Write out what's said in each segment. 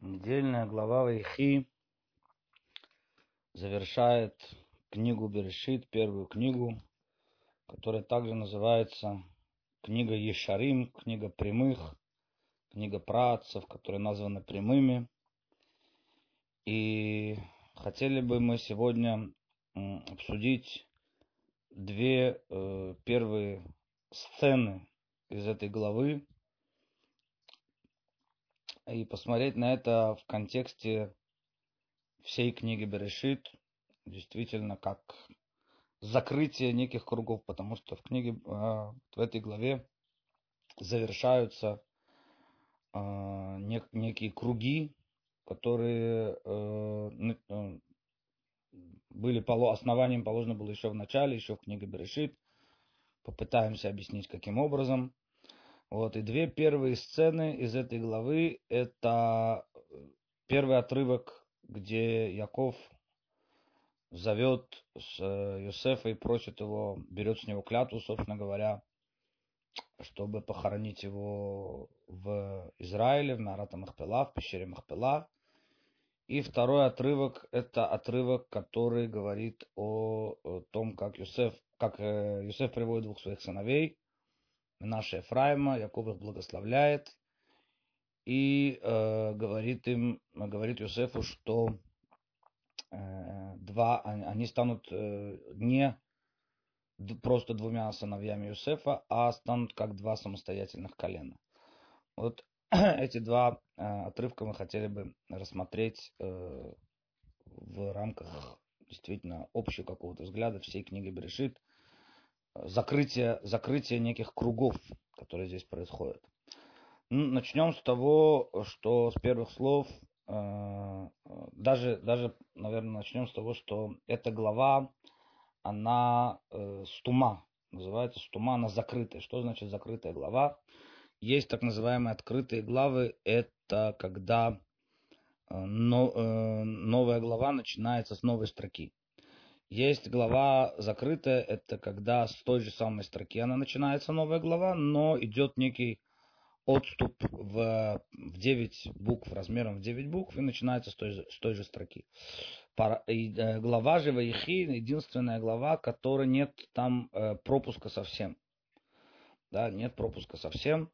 Недельная глава Вайхи завершает книгу Берешит, первую книгу, которая также называется книга Ешарим, книга прямых, книга працев, которые названы прямыми. И хотели бы мы сегодня обсудить две э, первые сцены из этой главы, и посмотреть на это в контексте всей книги Берешит, действительно как закрытие неких кругов, потому что в книге, а, в этой главе завершаются а, некие круги, которые э, э, были основанием положено было еще в начале, еще в книге Берешит. Попытаемся объяснить, каким образом. Вот, и две первые сцены из этой главы – это первый отрывок, где Яков зовет с Юсефа и просит его, берет с него клятву, собственно говоря, чтобы похоронить его в Израиле, в Нарата Махпела, в пещере Махпела. И второй отрывок – это отрывок, который говорит о том, как Юсеф, как э, Юсеф приводит двух своих сыновей – Наша Ефраима, Яков их благословляет и э, говорит им, говорит Юсефу, что э, два, они станут э, не просто двумя сыновьями Юсефа, а станут как два самостоятельных колена. Вот эти два э, отрывка мы хотели бы рассмотреть э, в рамках действительно общего какого-то взгляда всей книги Берешит, закрытие, закрытие неких кругов, которые здесь происходят. Ну, начнем с того, что с первых слов, э, даже, даже, наверное, начнем с того, что эта глава, она э, стума, называется стума, она закрытая. Что значит закрытая глава? Есть так называемые открытые главы, это когда э, новая глава начинается с новой строки. Есть глава закрытая, это когда с той же самой строки она начинается новая глава, но идет некий отступ в, в 9 букв, размером в 9 букв, и начинается с той же, с той же строки. Пара, и, э, глава же Ваихи, единственная глава, которой нет там э, пропуска совсем. Да, нет пропуска совсем.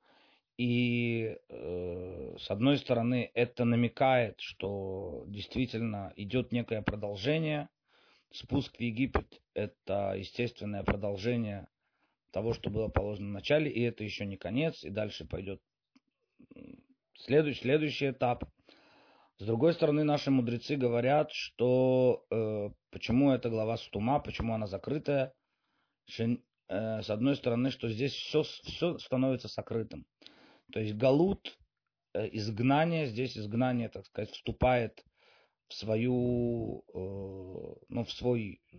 И э, с одной стороны это намекает, что действительно идет некое продолжение – Спуск в Египет – это естественное продолжение того, что было положено в начале, и это еще не конец, и дальше пойдет следующий, следующий этап. С другой стороны, наши мудрецы говорят, что э, почему эта глава стума, почему она закрытая. Э, с одной стороны, что здесь все, все становится сокрытым. То есть галут, э, изгнание, здесь изгнание, так сказать, вступает в свою, э, ну, в свой э,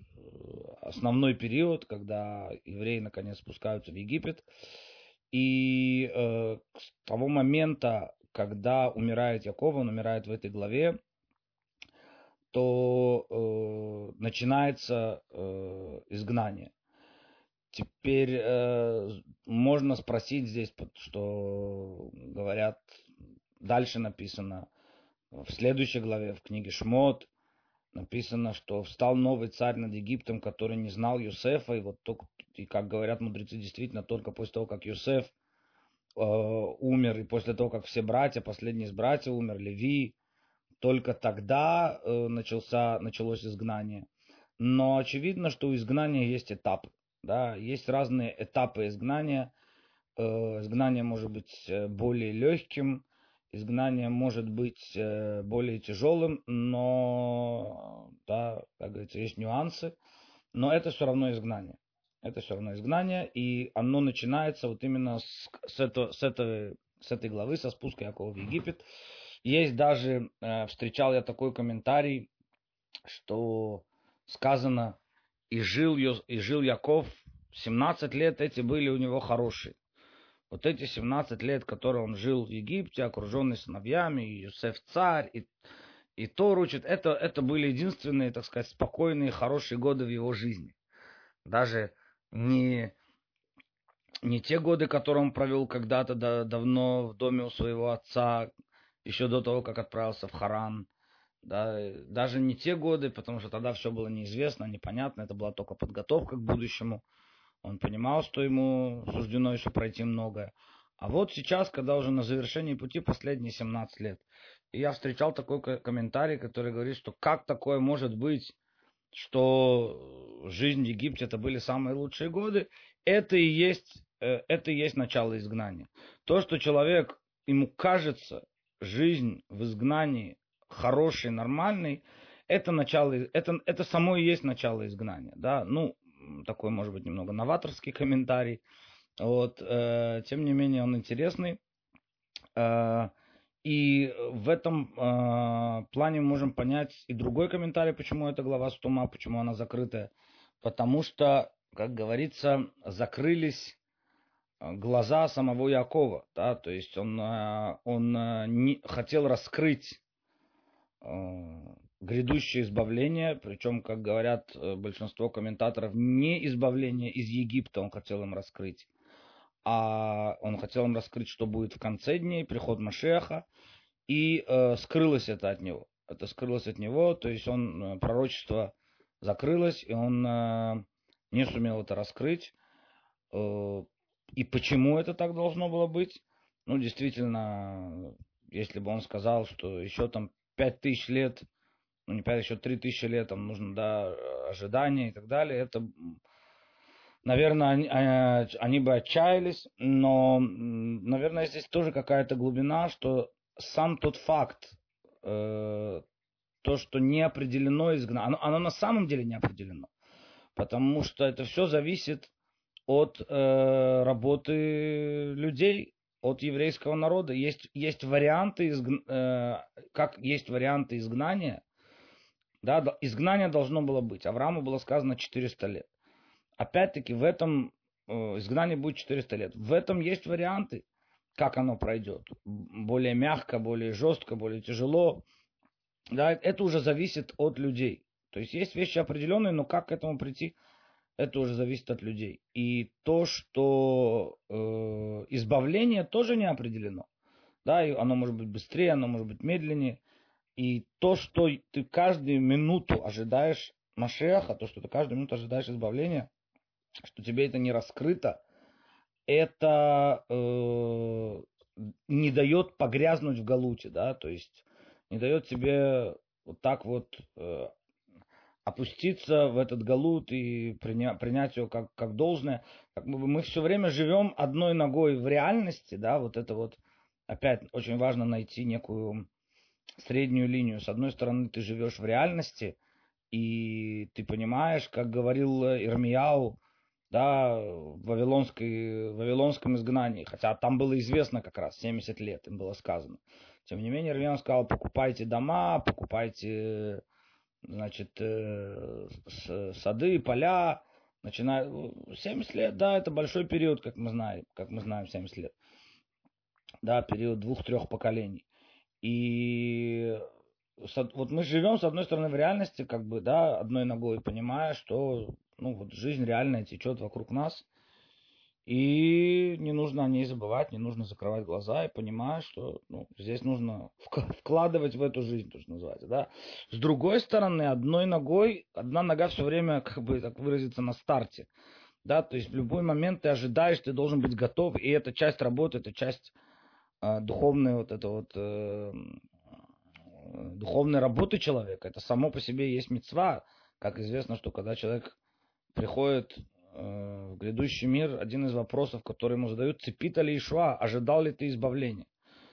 основной период, когда евреи наконец спускаются в Египет. И э, с того момента, когда умирает Яков, он умирает в этой главе, то э, начинается э, изгнание. Теперь э, можно спросить здесь, что говорят, дальше написано, в следующей главе, в книге Шмот, написано, что встал новый царь над Египтом, который не знал Юсефа, и вот только, и как говорят мудрецы, действительно, только после того, как Юсеф э, умер, и после того, как все братья, последний из братьев умер, Леви, только тогда э, начался, началось изгнание. Но очевидно, что у изгнания есть этапы. Да? Есть разные этапы изгнания. Э, изгнание может быть э, более легким, изгнание может быть э, более тяжелым, но, да, как говорится, есть нюансы, но это все равно изгнание. Это все равно изгнание, и оно начинается вот именно с, с, это, с, этой, с этой главы, со спуска Якова в Египет. Есть даже, э, встречал я такой комментарий, что сказано, и жил, и жил Яков 17 лет, эти были у него хорошие вот эти 17 лет, которые он жил в Египте, окруженный сыновьями, и Юсеф царь, и, и Тор учит, это, это были единственные, так сказать, спокойные, хорошие годы в его жизни. Даже не, не те годы, которые он провел когда-то да, давно в доме у своего отца, еще до того, как отправился в Харан. Да, даже не те годы, потому что тогда все было неизвестно, непонятно, это была только подготовка к будущему. Он понимал, что ему суждено еще пройти многое. А вот сейчас, когда уже на завершении пути последние 17 лет, и я встречал такой комментарий, который говорит, что как такое может быть, что жизнь в Египте это были самые лучшие годы, это и есть, э, это и есть начало изгнания. То, что человек, ему кажется, жизнь в изгнании хороший, нормальный, это начало, это, это само и есть начало изгнания, да, ну, такой, может быть, немного новаторский комментарий, вот, э, тем не менее, он интересный, э, и в этом э, плане мы можем понять и другой комментарий, почему эта глава Стума, почему она закрытая, потому что, как говорится, закрылись глаза самого Якова, да, то есть он, э, он э, не, хотел раскрыть э, грядущее избавление, причем, как говорят большинство комментаторов, не избавление из Египта он хотел им раскрыть, а он хотел им раскрыть, что будет в конце дней, приход Машеха, и э, скрылось это от него. Это скрылось от него, то есть он, пророчество закрылось, и он э, не сумел это раскрыть. Э, и почему это так должно было быть? Ну, действительно, если бы он сказал, что еще там пять тысяч лет, ну не пять, еще три тысячи лет, там нужно, да, ожидания и так далее, это, наверное, они, а, они бы отчаялись, но, наверное, здесь тоже какая-то глубина, что сам тот факт, э, то, что не определено изгнание, оно, оно на самом деле не определено, потому что это все зависит от э, работы людей, от еврейского народа. Есть, есть варианты, изг... э, как есть варианты изгнания. Да, изгнание должно было быть. Аврааму было сказано 400 лет. Опять-таки в этом э, изгнание будет 400 лет. В этом есть варианты, как оно пройдет. Более мягко, более жестко, более тяжело. Да, это уже зависит от людей. То есть есть вещи определенные, но как к этому прийти, это уже зависит от людей. И то, что э, избавление тоже не определено. Да, и оно может быть быстрее, оно может быть медленнее. И то, что ты каждую минуту ожидаешь Машеха, то, что ты каждую минуту ожидаешь избавления, что тебе это не раскрыто, это э, не дает погрязнуть в галуте, да, то есть не дает тебе вот так вот э, опуститься в этот галут и приня, принять его как, как должное. Как бы мы все время живем одной ногой в реальности, да, вот это вот, опять очень важно найти некую среднюю линию. С одной стороны, ты живешь в реальности, и ты понимаешь, как говорил Ирмияу, да, в, Вавилонской, в Вавилонском изгнании, хотя там было известно как раз, 70 лет им было сказано. Тем не менее, Ирмияу сказал, покупайте дома, покупайте значит, э, сады, поля, начиная, 70 лет, да, это большой период, как мы знаем, как мы знаем, 70 лет. Да, период двух-трех поколений. И вот мы живем, с одной стороны, в реальности, как бы, да, одной ногой, понимая, что, ну, вот жизнь реальная течет вокруг нас, и не нужно о ней забывать, не нужно закрывать глаза и понимать, что ну, здесь нужно вкладывать в эту жизнь, то, что называется. Да? С другой стороны, одной ногой, одна нога все время, как бы так выразиться, на старте. Да? То есть в любой момент ты ожидаешь, ты должен быть готов, и это часть работы, это часть э, духовной вот это вот э, духовной работы человека. Это само по себе есть мецва. Как известно, что когда человек приходит Э, в грядущий мир, один из вопросов, который ему задают, цепита ли Ишуа, ожидал ли ты избавления?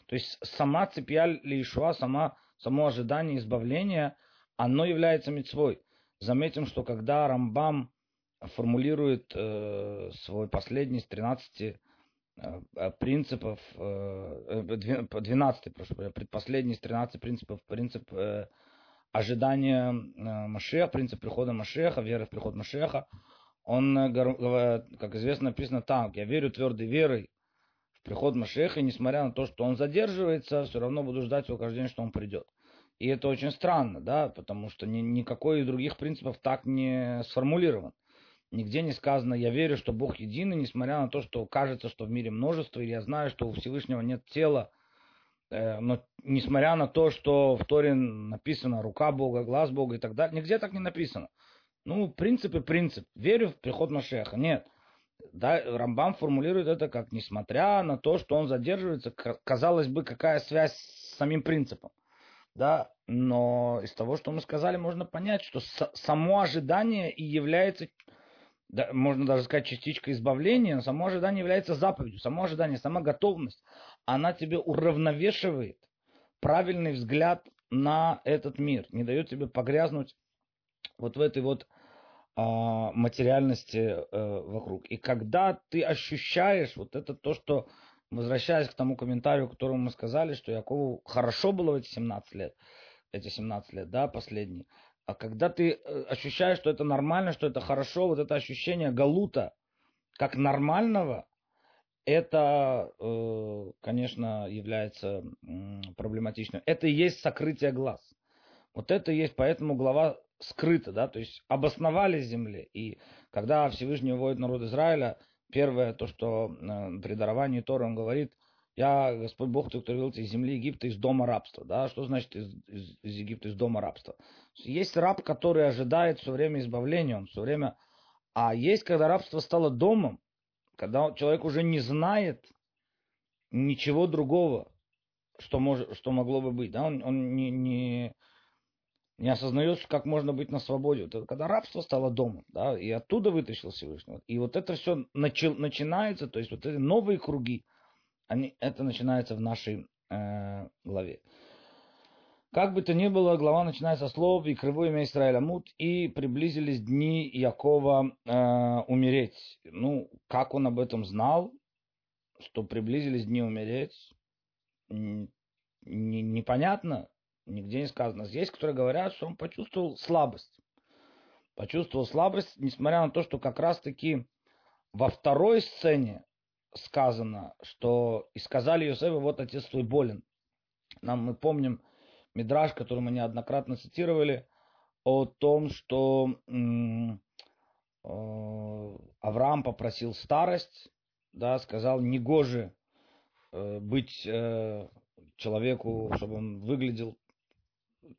То есть сама цепья ли Ишуа, сама, само ожидание избавления, оно является мецвой. Заметим, что когда Рамбам формулирует э, свой последний из 13 э, э, принципов, э, 12, э, прошу, предпоследний из 13 принципов, принцип э, ожидания э, Машеха, принцип прихода Машеха, веры в приход Машеха, он, э, как известно, написано так, я верю твердой верой в приход Машеха, и несмотря на то, что он задерживается, все равно буду ждать его каждый день, что он придет. И это очень странно, да, потому что ни, никакой из других принципов так не сформулирован. Нигде не сказано, я верю, что Бог единый, несмотря на то, что кажется, что в мире множество, или я знаю, что у Всевышнего нет тела, э, но несмотря на то, что в Торе написано рука Бога, глаз Бога и так далее, нигде так не написано. Ну, принцип и принцип. Верю в приход Машеха. Нет. Да, Рамбам формулирует это как, несмотря на то, что он задерживается, казалось бы, какая связь с самим принципом. Да, но из того, что мы сказали, можно понять, что само ожидание и является, да, можно даже сказать, частичкой избавления, но само ожидание является заповедью. Само ожидание, сама готовность, она тебе уравновешивает правильный взгляд на этот мир, не дает тебе погрязнуть вот в этой вот а, материальности а, вокруг. И когда ты ощущаешь вот это то, что, возвращаясь к тому комментарию, которому мы сказали, что Якову хорошо было в эти 17 лет, эти 17 лет, да, последние, а когда ты э, ощущаешь, что это нормально, что это хорошо, вот это ощущение галута как нормального, это, э, конечно, является проблематичным. Это и есть сокрытие глаз. Вот это и есть, поэтому глава скрыто, да, то есть обосновали земле. И когда Всевышний вводит народ Израиля, первое, то, что э, при даровании Тора он говорит, я, Господь Бог, ты, кто вел из земли Египта, из дома рабства. Да? Что значит из, из, из Египта, из дома рабства? Есть раб, который ожидает все время избавления, он все время... А есть, когда рабство стало домом, когда человек уже не знает ничего другого, что, может, что могло бы быть. Да? Он, он не, не, не осознает, как можно быть на свободе. Вот это, когда рабство стало домом, да, и оттуда вытащил Всевышний. И вот это все начи, начинается, то есть вот эти новые круги, они, это начинается в нашей э, главе. Как бы то ни было, глава начинается со слов «И кривое имя Израиля мут, и приблизились дни Якова э, умереть». Ну, как он об этом знал, что приблизились дни умереть, непонятно нигде не сказано. Есть, которые говорят, что он почувствовал слабость. Почувствовал слабость, несмотря на то, что как раз-таки во второй сцене сказано, что и сказали Иосифу, вот отец твой болен. Нам мы помним Мидраж, который мы неоднократно цитировали, о том, что э, Авраам попросил старость, да, сказал, негоже э, быть э, человеку, чтобы он выглядел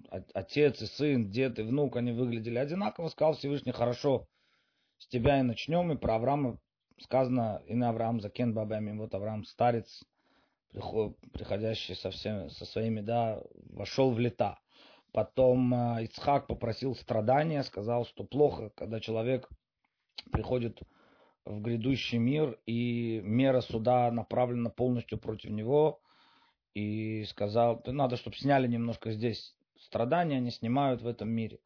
отец и сын, дед и внук, они выглядели одинаково, сказал Всевышний, хорошо, с тебя и начнем, и про Авраама сказано, и на Авраам закен бабами, вот Авраам старец, приходящий со, всеми, со своими, да, вошел в лета. Потом э, Ицхак попросил страдания, сказал, что плохо, когда человек приходит в грядущий мир, и мера суда направлена полностью против него, и сказал, надо, чтобы сняли немножко здесь страдания они снимают в этом мире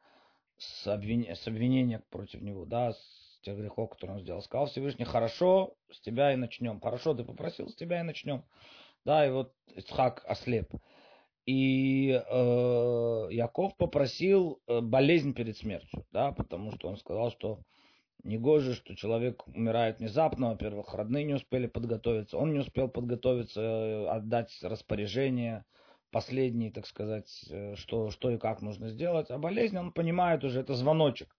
с, обвин... с обвинения против него, да, с тех грехов, которые он сделал. Сказал Всевышний, хорошо, с тебя и начнем. Хорошо, ты попросил, с тебя и начнем. Да, и вот Ицхак ослеп. И э, Яков попросил э, болезнь перед смертью, да, потому что он сказал, что негоже, что человек умирает внезапно, во-первых, родные не успели подготовиться, он не успел подготовиться, э, отдать распоряжение, последний, так сказать, э, что, что и как нужно сделать. А болезнь, он понимает уже, это звоночек.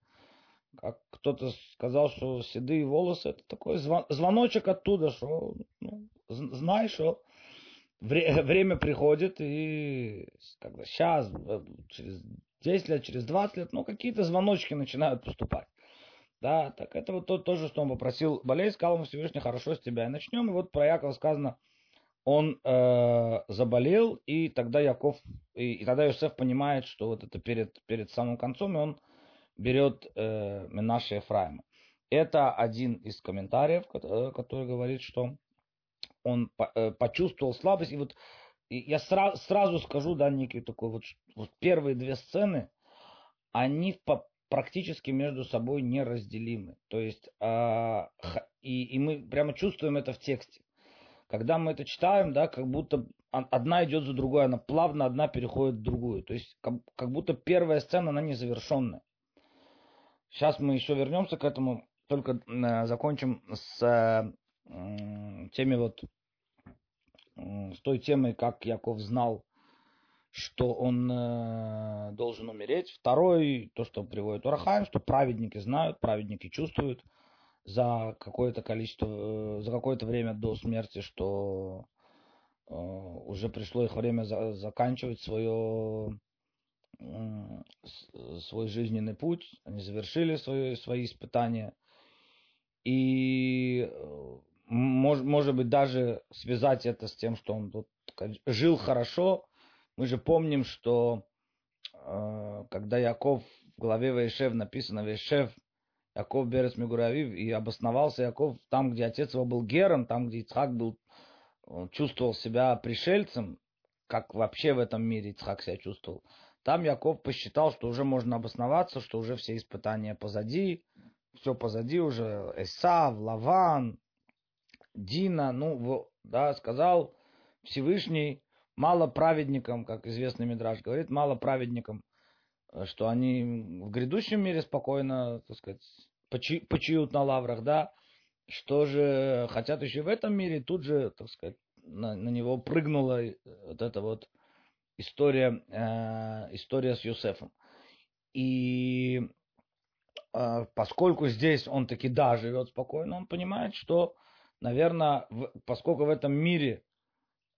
Как кто-то сказал, что седые волосы, это такой звон, звоночек оттуда, что ну, знай, что вре, время приходит, и когда сейчас, э, через 10 лет, через 20 лет, ну, какие-то звоночки начинают поступать. Да, так это вот то, то же, что он попросил болезнь, сказал ему Всевышний, хорошо с тебя. И начнем, и вот про Якова сказано, он э, заболел, и тогда Яков, и, и тогда Иосиф понимает, что вот это перед, перед самым концом, и он берет э, Менаше Ефраима. Это один из комментариев, э, который говорит, что он э, почувствовал слабость. И вот я сразу, сразу скажу, да, некий такой вот, вот первые две сцены, они практически между собой неразделимы. То есть, э, и, и мы прямо чувствуем это в тексте когда мы это читаем, да, как будто одна идет за другой, она плавно одна переходит в другую. То есть как, как будто первая сцена, она незавершенная. Сейчас мы еще вернемся к этому, только э, закончим с теми вот, с той темой, как Яков знал, что он э, должен умереть. Второй, то, что приводит Урахаем, что праведники знают, праведники чувствуют – за какое-то количество, э, за какое-то время до смерти, что уже пришло их время заканчивать свое, свой жизненный путь, они завершили свои, свои испытания. И может, может быть даже связать это с тем, что он тут жил хорошо. Мы же помним, что когда Яков в главе Вейшев написано Вейшев Яков Берес Мигуравив, и обосновался Яков там, где отец его был Гером, там, где Ицхак был, чувствовал себя пришельцем, как вообще в этом мире Ицхак себя чувствовал. Там Яков посчитал, что уже можно обосноваться, что уже все испытания позади, все позади уже, Эсав, Лаван, Дина, ну, да, сказал Всевышний, мало праведникам, как известный Мидраж говорит, мало праведникам, что они в грядущем мире спокойно, так сказать, почи, почиют на лаврах, да, что же хотят еще в этом мире, тут же, так сказать, на, на него прыгнула вот эта вот история, э, история с Юсефом. И э, поскольку здесь он таки да, живет спокойно, он понимает, что, наверное, в, поскольку в этом мире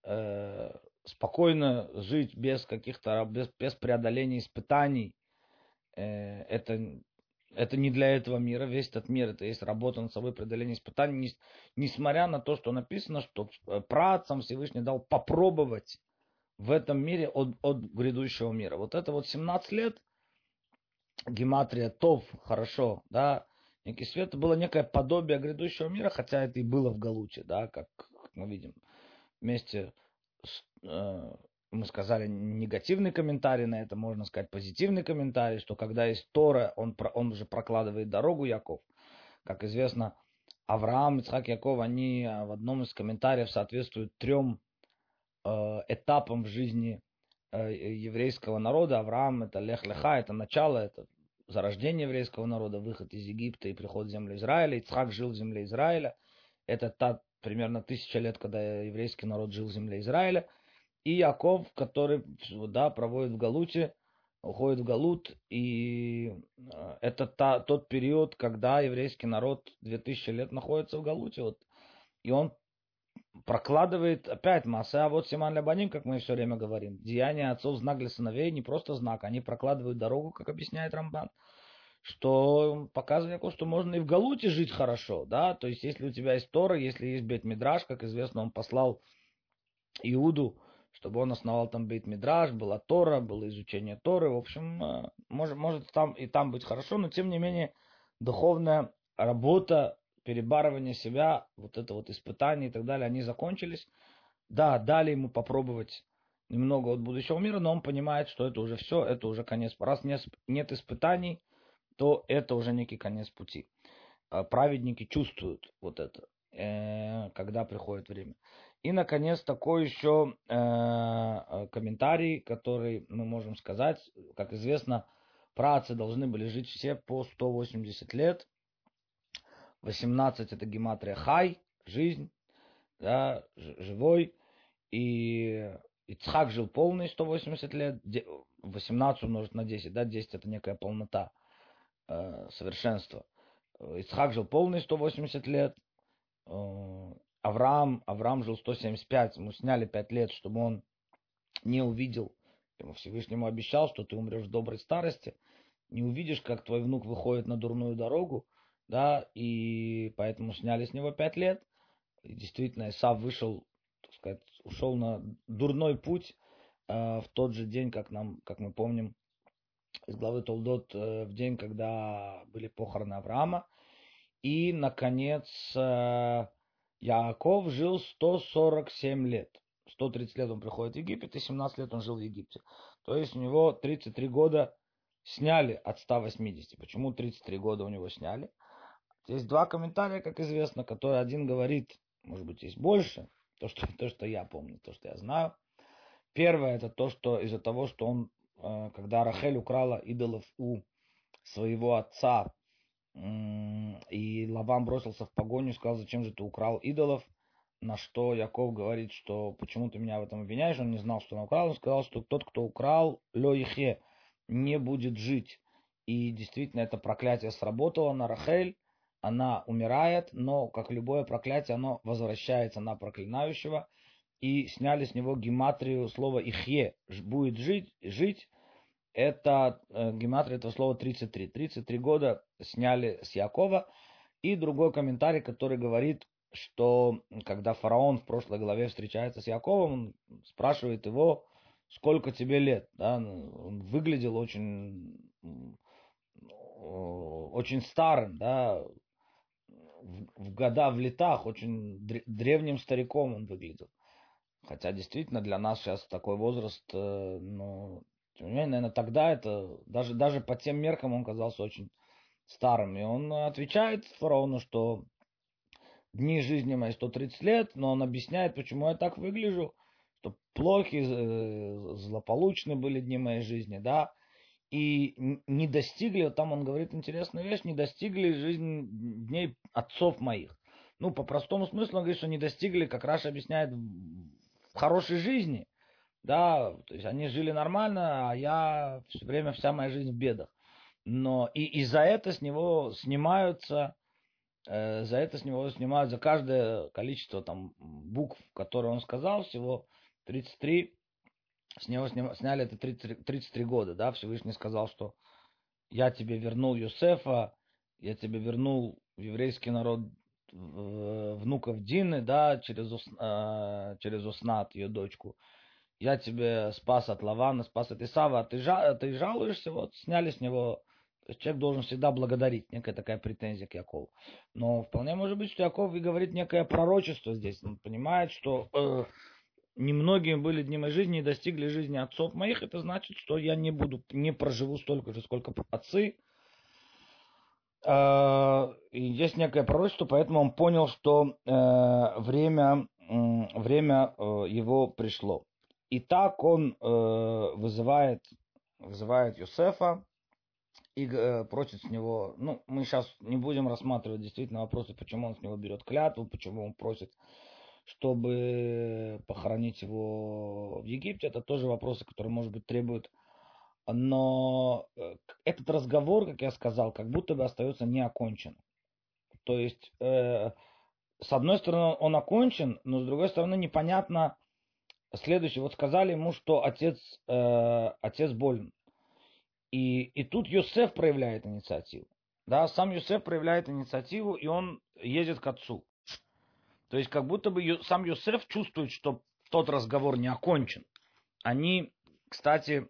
э, спокойно жить без каких-то, без, без преодоления испытаний, э, это это не для этого мира, весь этот мир, это есть работа над собой, преодоление испытаний, несмотря на то, что написано, что э, працам Всевышний дал попробовать в этом мире от, от грядущего мира. Вот это вот 17 лет, гематрия Тов, хорошо, да, некий свет, было некое подобие грядущего мира, хотя это и было в Галуте, да, как, мы видим, вместе с, э, мы сказали негативный комментарий на это, можно сказать позитивный комментарий, что когда есть Тора, он, он уже прокладывает дорогу Яков. Как известно, Авраам, Ицхак, Яков, они а, в одном из комментариев соответствуют трем э, этапам в жизни э, еврейского народа. Авраам это лех леха, это начало, это зарождение еврейского народа, выход из Египта и приход в землю Израиля. Ицхак жил в земле Израиля. Это та примерно тысяча лет, когда еврейский народ жил в земле Израиля – и Яков, который да, проводит в Галуте, уходит в Галут, и э, это та, тот период, когда еврейский народ 2000 лет находится в Галуте, вот, и он прокладывает опять масса, а вот Симан Лябаним, как мы все время говорим, деяния отцов знак для сыновей, не просто знак, они прокладывают дорогу, как объясняет Рамбан, что показывает, что можно и в Галуте жить хорошо, да, то есть если у тебя есть Тора, если есть Бет Мидраш, как известно, он послал Иуду, чтобы он основал там бейт мидраж, была Тора, было изучение Торы. В общем, э, может, может там и там быть хорошо, но тем не менее духовная работа, перебарывание себя, вот это вот испытания и так далее, они закончились. Да, дали ему попробовать немного от будущего мира, но он понимает, что это уже все, это уже конец. Раз нет, испытаний, то это уже некий конец пути. Э, праведники чувствуют вот это, э, когда приходит время. И, наконец, такой еще э, э, комментарий, который мы можем сказать. Как известно, працы должны были жить все по 180 лет. 18 это гематрия хай, жизнь, да, живой. И Ицхак жил полный 180 лет, 18 умножить на 10, да, 10 это некая полнота, э, совершенства. Ицхак жил полный 180 лет, э, Авраам, Авраам жил 175, ему сняли 5 лет, чтобы он не увидел, ему Всевышнему обещал, что ты умрешь в доброй старости, не увидишь, как твой внук выходит на дурную дорогу, да, и поэтому сняли с него 5 лет. И действительно, Исав вышел, так сказать, ушел на дурной путь э, в тот же день, как, нам, как мы помним из главы Толдот, э, в день, когда были похороны Авраама. И, наконец, э, Яаков жил 147 лет. 130 лет он приходит в Египет, и 17 лет он жил в Египте. То есть у него 33 года сняли от 180. Почему 33 года у него сняли? Есть два комментария, как известно, которые один говорит, может быть, есть больше, то, что, то, что я помню, то, что я знаю. Первое, это то, что из-за того, что он, э, когда Рахель украла идолов у своего отца, и Лаван бросился в погоню и сказал, зачем же ты украл идолов? На что Яков говорит, что почему ты меня в этом обвиняешь? Он не знал, что он украл. Он сказал, что тот, кто украл, Лёихе, не будет жить. И действительно это проклятие сработало на Рахель. Она умирает, но, как любое проклятие, оно возвращается на проклинающего. и сняли с него гематрию слова «ихе» будет жить, жить это э, гематрия этого слова 33. 33 года сняли с Якова. И другой комментарий, который говорит, что когда фараон в прошлой главе встречается с Яковом, он спрашивает его, сколько тебе лет. Да? Он выглядел очень, очень старым, да? В, в года, в летах, очень древним стариком он выглядел. Хотя действительно для нас сейчас такой возраст, э, ну, тем не менее, наверное, тогда это, даже, даже по тем меркам он казался очень старым. И он отвечает фараону, что дни жизни мои 130 лет, но он объясняет, почему я так выгляжу, что плохи, э, злополучны были дни моей жизни, да, и не достигли, вот там он говорит интересную вещь, не достигли жизни дней отцов моих. Ну, по простому смыслу он говорит, что не достигли, как Раша объясняет, в хорошей жизни. Да, то есть они жили нормально, а я все время, вся моя жизнь в бедах. Но и, и за это с него снимаются, э, за это с него снимают, за каждое количество там букв, которые он сказал, всего 33, с него сня, сняли это 33, 33 года, да, Всевышний сказал, что я тебе вернул Юсефа, я тебе вернул еврейский народ внуков Дины, да, через, э, через Уснат, ее дочку я тебе спас от Лавана, спас от Исава, а ты, жа, ты жалуешься, вот сняли с него. То есть человек должен всегда благодарить, некая такая претензия к Якову. Но вполне может быть, что Яков и говорит некое пророчество здесь. Он понимает, что э, немногие были дни моей жизни и достигли жизни отцов моих. Это значит, что я не буду, не проживу столько же, сколько отцы. Э, и есть некое пророчество, поэтому он понял, что э, время, время э, его пришло. И так он э, вызывает, вызывает Юсефа и просит с него, ну, мы сейчас не будем рассматривать действительно вопросы, почему он с него берет клятву, почему он просит, чтобы похоронить его в Египте. Это тоже вопросы, которые, может быть, требуют. Но э, этот разговор, как я сказал, как будто бы остается неоконченным. То есть, э, с одной стороны, он окончен, но с другой стороны, непонятно, следующее. Вот сказали ему, что отец, э, отец болен. И, и тут Юсеф проявляет инициативу. Да, сам Юсеф проявляет инициативу, и он едет к отцу. То есть как будто бы сам Юсеф чувствует, что тот разговор не окончен. Они, кстати,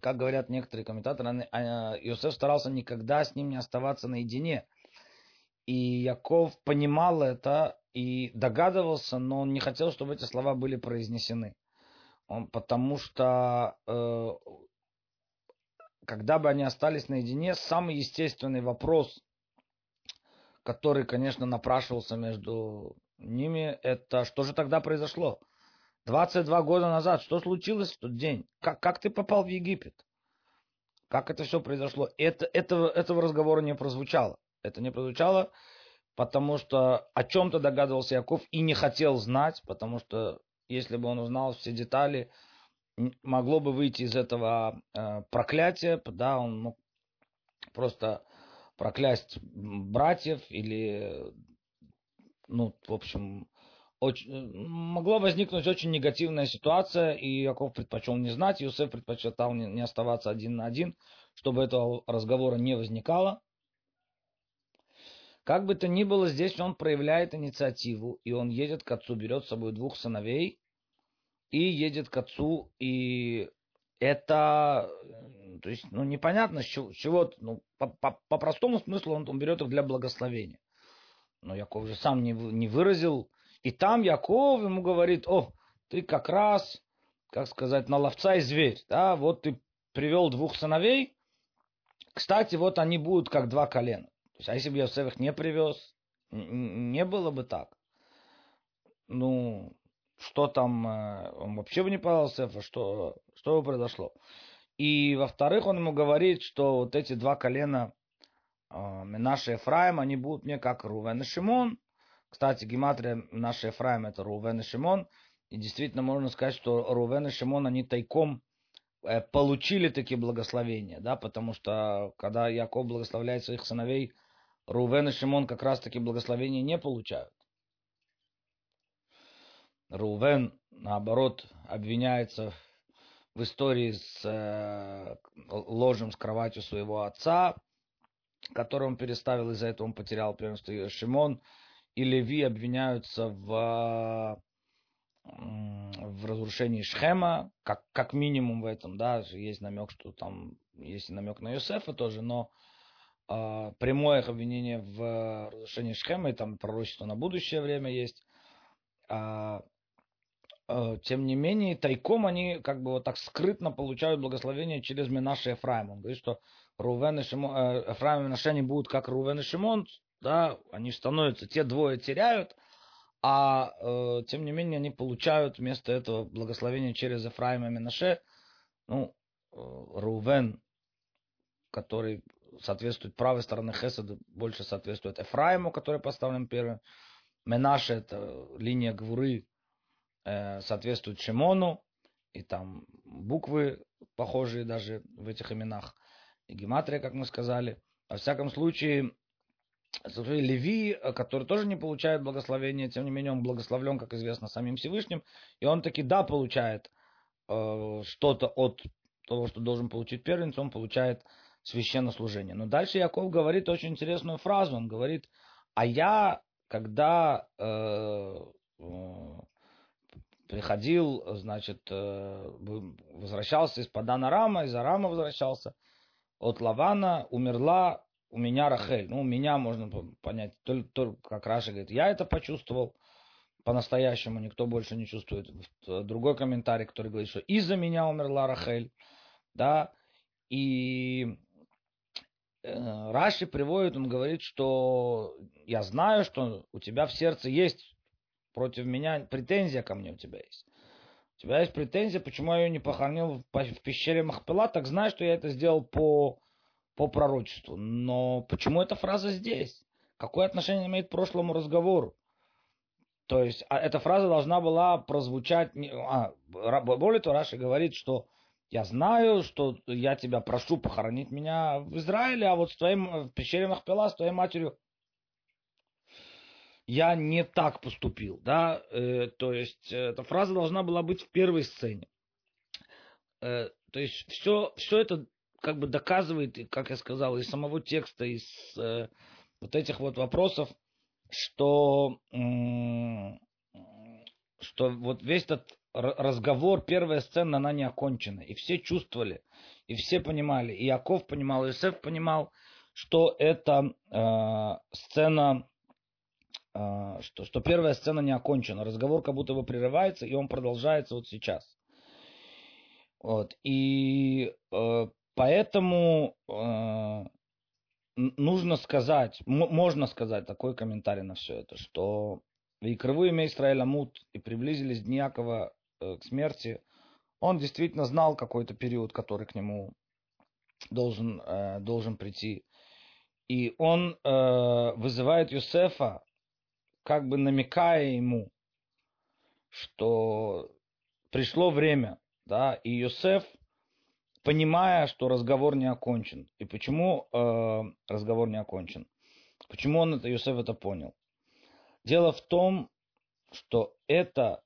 как говорят некоторые комментаторы, а, Юсеф старался никогда с ним не оставаться наедине. И Яков понимал это и догадывался, но он не хотел, чтобы эти слова были произнесены. Он, потому что э, когда бы они остались наедине, самый естественный вопрос, который, конечно, напрашивался между ними, это что же тогда произошло? 22 года назад, что случилось в тот день? Как, как ты попал в Египет? Как это все произошло? Это, этого, этого разговора не прозвучало. Это не прозвучало, потому что о чем-то догадывался Яков и не хотел знать, потому что если бы он узнал все детали, могло бы выйти из этого э, проклятия, да, он мог просто проклясть братьев или, ну, в общем, очень, могла возникнуть очень негативная ситуация, и Яков предпочел не знать, Иосиф предпочитал не, не оставаться один на один, чтобы этого разговора не возникало. Как бы то ни было, здесь он проявляет инициативу, и он едет к отцу, берет с собой двух сыновей, и едет к отцу, и это, то есть, ну, непонятно, с чего ну, по, по, по простому смыслу он, он берет их для благословения. Но Яков же сам не, не выразил, и там Яков ему говорит, о, ты как раз, как сказать, на ловца и зверь, да, вот ты привел двух сыновей, кстати, вот они будут как два колена. То есть, а если бы Йосеф их не привез, не было бы так. Ну, что там, э, он вообще бы не подал Сефа, что, что бы произошло. И, во-вторых, он ему говорит, что вот эти два колена Менаше и Ефраим, они будут мне как Рувен и Шимон. Кстати, гематрия Менаше Ефраим это Рувен и Шимон. И действительно можно сказать, что Рувен и Шимон, они тайком э, получили такие благословения, да, потому что когда Яков благословляет своих сыновей, Рувен и Шимон как раз таки благословения не получают. Рувен, наоборот, обвиняется в истории с э, ложем с кроватью своего отца, который он переставил, из-за этого он потерял первенство. Шимон и Леви обвиняются в, в разрушении Шхема, как, как минимум в этом, да, есть намек, что там есть намек на Юсефа тоже, но э, прямое их обвинение в разрушении Шхема, и там пророчество на будущее время есть. А, Э, тем не менее, тайком они как бы вот так скрытно получают благословение через Минаше Ефраим. Он говорит, что Рувен и Шимон, э, Ефраим и Минаше не будут как Рувен и Шимон, да, они становятся, те двое теряют, а э, тем не менее они получают вместо этого благословение через Ефраим и Минаше, ну, э, Рувен, который соответствует правой стороны Хеседа, больше соответствует Ефраиму, который поставлен первым. Менаше это линия Гвуры, Э, соответствует Шимону, и там буквы похожие даже в этих именах, гематрия, как мы сказали. Во всяком случае, Леви, который тоже не получает благословения, тем не менее он благословлен, как известно, самим Всевышним, и он таки да получает э, что-то от того, что должен получить первенец, он получает священнослужение. Но дальше Яков говорит очень интересную фразу, он говорит, а я, когда э, э приходил, значит, э, возвращался из Падана Рама, из Арама возвращался, от Лавана умерла у меня Рахель. Ну, у меня можно понять, только, только как Раша говорит, я это почувствовал, по-настоящему никто больше не чувствует. Другой комментарий, который говорит, что из-за меня умерла Рахель, да, и э, Раши приводит, он говорит, что я знаю, что у тебя в сердце есть против меня претензия ко мне у тебя есть. У тебя есть претензия, почему я ее не похоронил в пещере Махпела, так знаешь, что я это сделал по, по пророчеству. Но почему эта фраза здесь? Какое отношение имеет к прошлому разговору? То есть а эта фраза должна была прозвучать... А, более того, Раши говорит, что я знаю, что я тебя прошу похоронить меня в Израиле, а вот с твоим, в пещере Махпела, с твоей матерью я не так поступил, да, э, то есть э, эта фраза должна была быть в первой сцене. Э, то есть все, все это как бы доказывает, как я сказал, из самого текста, из э, вот этих вот вопросов, что, э, что вот весь этот разговор, первая сцена, она не окончена. И все чувствовали, и все понимали, и Яков понимал, и Иосиф понимал, что это э, сцена что, что первая сцена не окончена. Разговор как будто бы прерывается, и он продолжается вот сейчас. Вот. И э, поэтому э, нужно сказать, можно сказать такой комментарий на все это, что и кровые имя Израиля Мут и приблизились дни Якова э, к смерти, он действительно знал какой-то период, который к нему должен, э, должен прийти. И он э, вызывает Юсефа как бы намекая ему, что пришло время, да, и Йосеф, понимая, что разговор не окончен. И почему э, разговор не окончен? Почему он это, Йосеф это понял? Дело в том, что это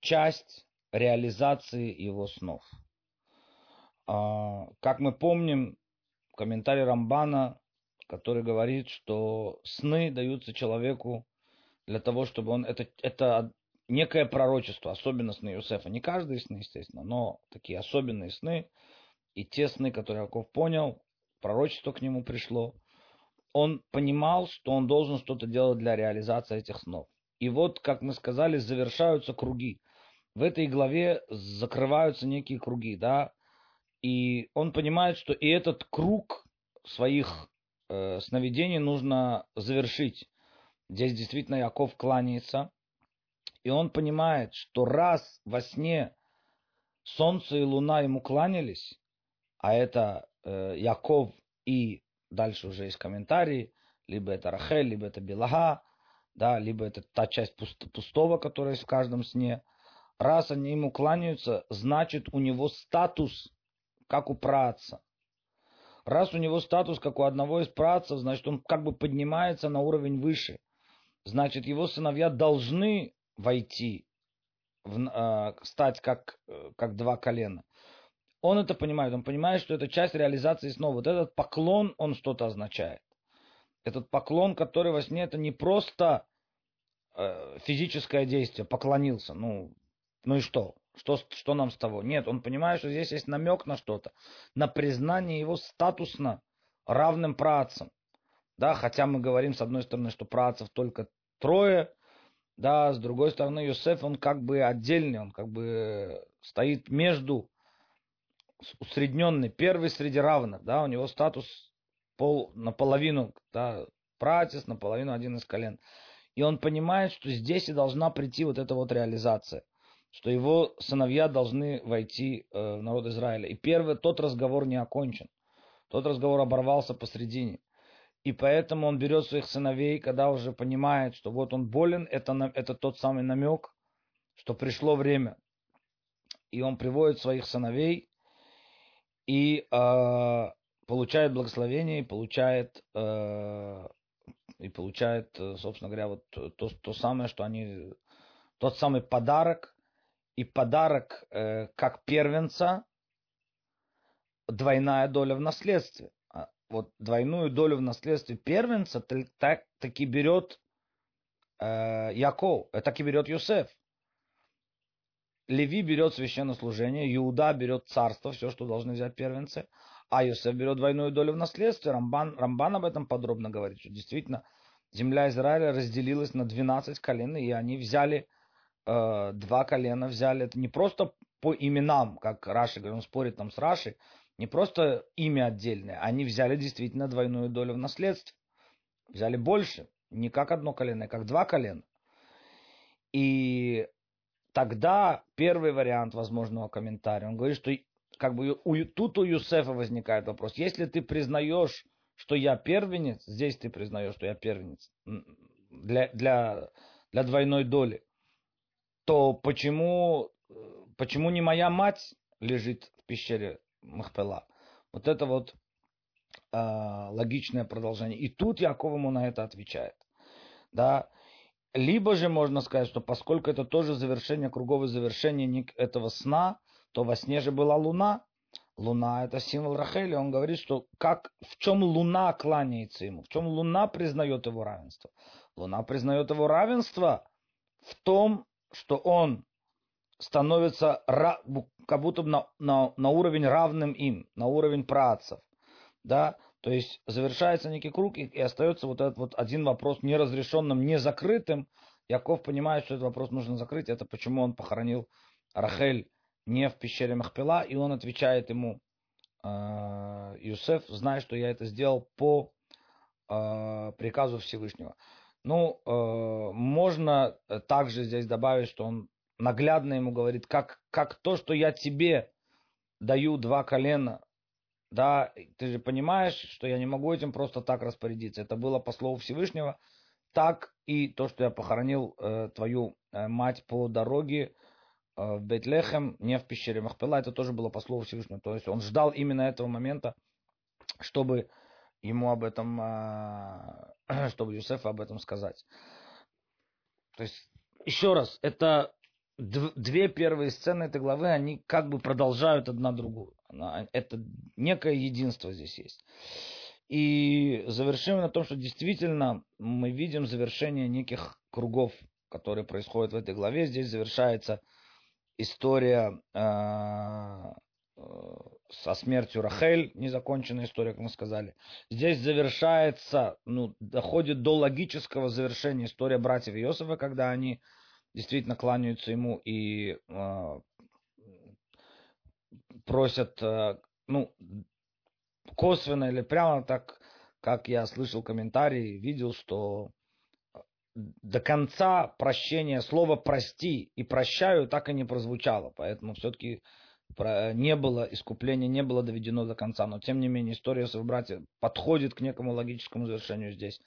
часть реализации его снов. А, как мы помним, комментарий Рамбана, который говорит, что сны даются человеку для того, чтобы он... Это, это некое пророчество, особенно сны Иосифа. Не каждые сны, естественно, но такие особенные сны. И те сны, которые Яков понял, пророчество к нему пришло. Он понимал, что он должен что-то делать для реализации этих снов. И вот, как мы сказали, завершаются круги. В этой главе закрываются некие круги, да, и он понимает, что и этот круг своих э, сновидений нужно завершить. Здесь действительно Яков кланяется, и он понимает, что раз во сне солнце и луна ему кланялись, а это э, Яков и дальше уже есть комментарии, либо это Рахель, либо это Белага, да, либо это та часть пустого, которая есть в каждом сне. Раз они ему кланяются, значит у него статус, как у праца. Раз у него статус, как у одного из працев, значит он как бы поднимается на уровень выше – значит, его сыновья должны войти в, э, стать как, как два колена. Он это понимает, он понимает, что это часть реализации снова. Вот этот поклон, он что-то означает. Этот поклон, который во сне, это не просто э, физическое действие, поклонился, ну, ну и что? Что, что нам с того? Нет, он понимает, что здесь есть намек на что-то, на признание его статусно равным працам. Да, хотя мы говорим, с одной стороны, что працев только трое, да, с другой стороны, Юсеф, он как бы отдельный, он как бы стоит между усредненный, первый среди равных, да, у него статус пол, наполовину, да, пратис, наполовину один из колен. И он понимает, что здесь и должна прийти вот эта вот реализация что его сыновья должны войти э, в народ Израиля. И первый, тот разговор не окончен. Тот разговор оборвался посредине. И поэтому он берет своих сыновей, когда уже понимает, что вот он болен, это, это тот самый намек, что пришло время. И он приводит своих сыновей и э, получает благословение, и получает, э, и получает, собственно говоря, вот то, то самое, что они, тот самый подарок, и подарок э, как первенца двойная доля в наследстве. Вот двойную долю в наследстве первенца так, таки берет э, Яков, э, так и берет Юсеф. Леви берет священнослужение, Иуда берет царство, все, что должны взять первенцы, а Юсеф берет двойную долю в наследстве. Рамбан, Рамбан об этом подробно говорит, что действительно земля Израиля разделилась на 12 колен, и они взяли э, два колена взяли. Это не просто по именам, как Раши, он спорит там с Раши, не просто имя отдельное, они взяли действительно двойную долю в наследстве. Взяли больше, не как одно колено, а как два колена. И тогда первый вариант возможного комментария, он говорит, что как бы у, тут у Юсефа возникает вопрос, если ты признаешь, что я первенец, здесь ты признаешь, что я первенец для, для, для двойной доли, то почему, почему не моя мать лежит в пещере Махпела? Вот это вот э, логичное продолжение. И тут Яков ему на это отвечает. Да? Либо же можно сказать, что поскольку это тоже завершение, круговое завершение этого сна, то во сне же была луна. Луна это символ Рахели. Он говорит, что как, в чем луна кланяется ему, в чем луна признает его равенство. Луна признает его равенство в том, что он становится как будто на, на, на уровень равным им, на уровень працев. Да? То есть завершается некий круг, и, и остается вот этот вот один вопрос неразрешенным, не закрытым. Яков понимает, что этот вопрос нужно закрыть. Это почему он похоронил Рахель не в пещере Махпела, и он отвечает ему, э, Юсеф, зная, что я это сделал по э, приказу Всевышнего. Ну, э, можно также здесь добавить, что он наглядно ему говорит, как, как то, что я тебе даю два колена, да, ты же понимаешь, что я не могу этим просто так распорядиться. Это было по слову Всевышнего, так и то, что я похоронил э, твою э, мать по дороге э, в Бейтлехем, не в пещере Махпела, это тоже было по слову Всевышнего. То есть он ждал именно этого момента, чтобы ему об этом, а, чтобы Юсефу об этом сказать. То есть, еще раз, это две первые сцены этой главы, они как бы продолжают одна другую. Это некое единство здесь есть. И завершим на том, что действительно мы видим завершение неких кругов, которые происходят в этой главе. Здесь завершается история а, со смертью Рахель, незаконченная история, как мы сказали. Здесь завершается, ну, доходит до логического завершения история братьев Иосифа, когда они действительно кланяются ему и э, просят, э, ну, косвенно или прямо так, как я слышал комментарии, видел, что до конца прощения слова «прости» и «прощаю» так и не прозвучало. Поэтому все-таки не было искупления, не было доведено до конца. Но тем не менее история своего братья подходит к некому логическому завершению здесь.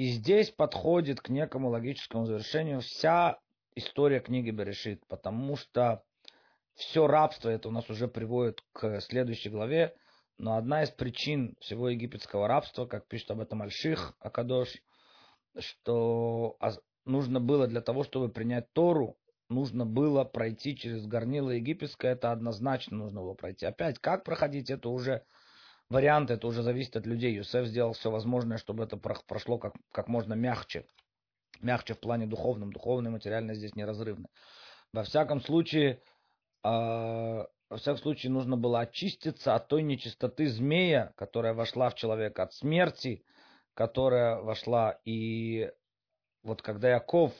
И здесь подходит к некому логическому завершению вся история книги Берешит, потому что все рабство это у нас уже приводит к следующей главе, но одна из причин всего египетского рабства, как пишет об этом Альших Акадош, что нужно было для того, чтобы принять Тору, нужно было пройти через горнило египетское, это однозначно нужно было пройти. Опять, как проходить, это уже вариант, это уже зависит от людей. Юсеф сделал все возможное, чтобы это прошло как, как можно мягче. Мягче в плане духовном. Духовное и материальное здесь неразрывно. Во всяком случае, э, во всяком случае, нужно было очиститься от той нечистоты змея, которая вошла в человека, от смерти, которая вошла. И вот когда Яков,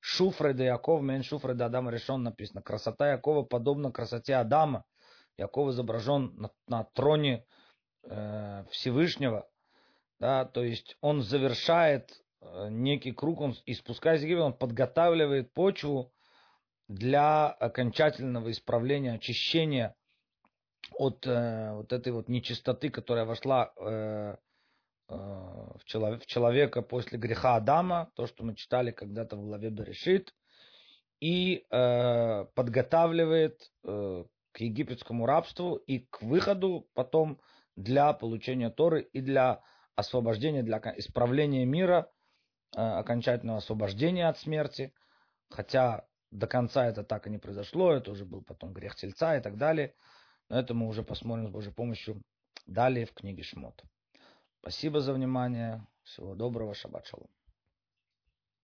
Шуфред и Яков, Мен Шуфред Адама решен написано. Красота Якова подобна красоте Адама. Яков изображен на, на троне э, Всевышнего. Да, то есть он завершает э, некий круг, он, и спускаясь в Египет, он подготавливает почву для окончательного исправления, очищения от э, вот этой вот нечистоты, которая вошла э, Э, в, человек, в человека после греха Адама, то, что мы читали когда-то в главе Берешит, и э, подготавливает э, к египетскому рабству и к выходу потом для получения Торы и для освобождения, для исправления мира, э, окончательного освобождения от смерти. Хотя до конца это так и не произошло, это уже был потом грех тельца и так далее. Но это мы уже посмотрим с Божьей помощью далее в книге Шмот. Спасибо за внимание. Всего доброго. Шаббат шалом.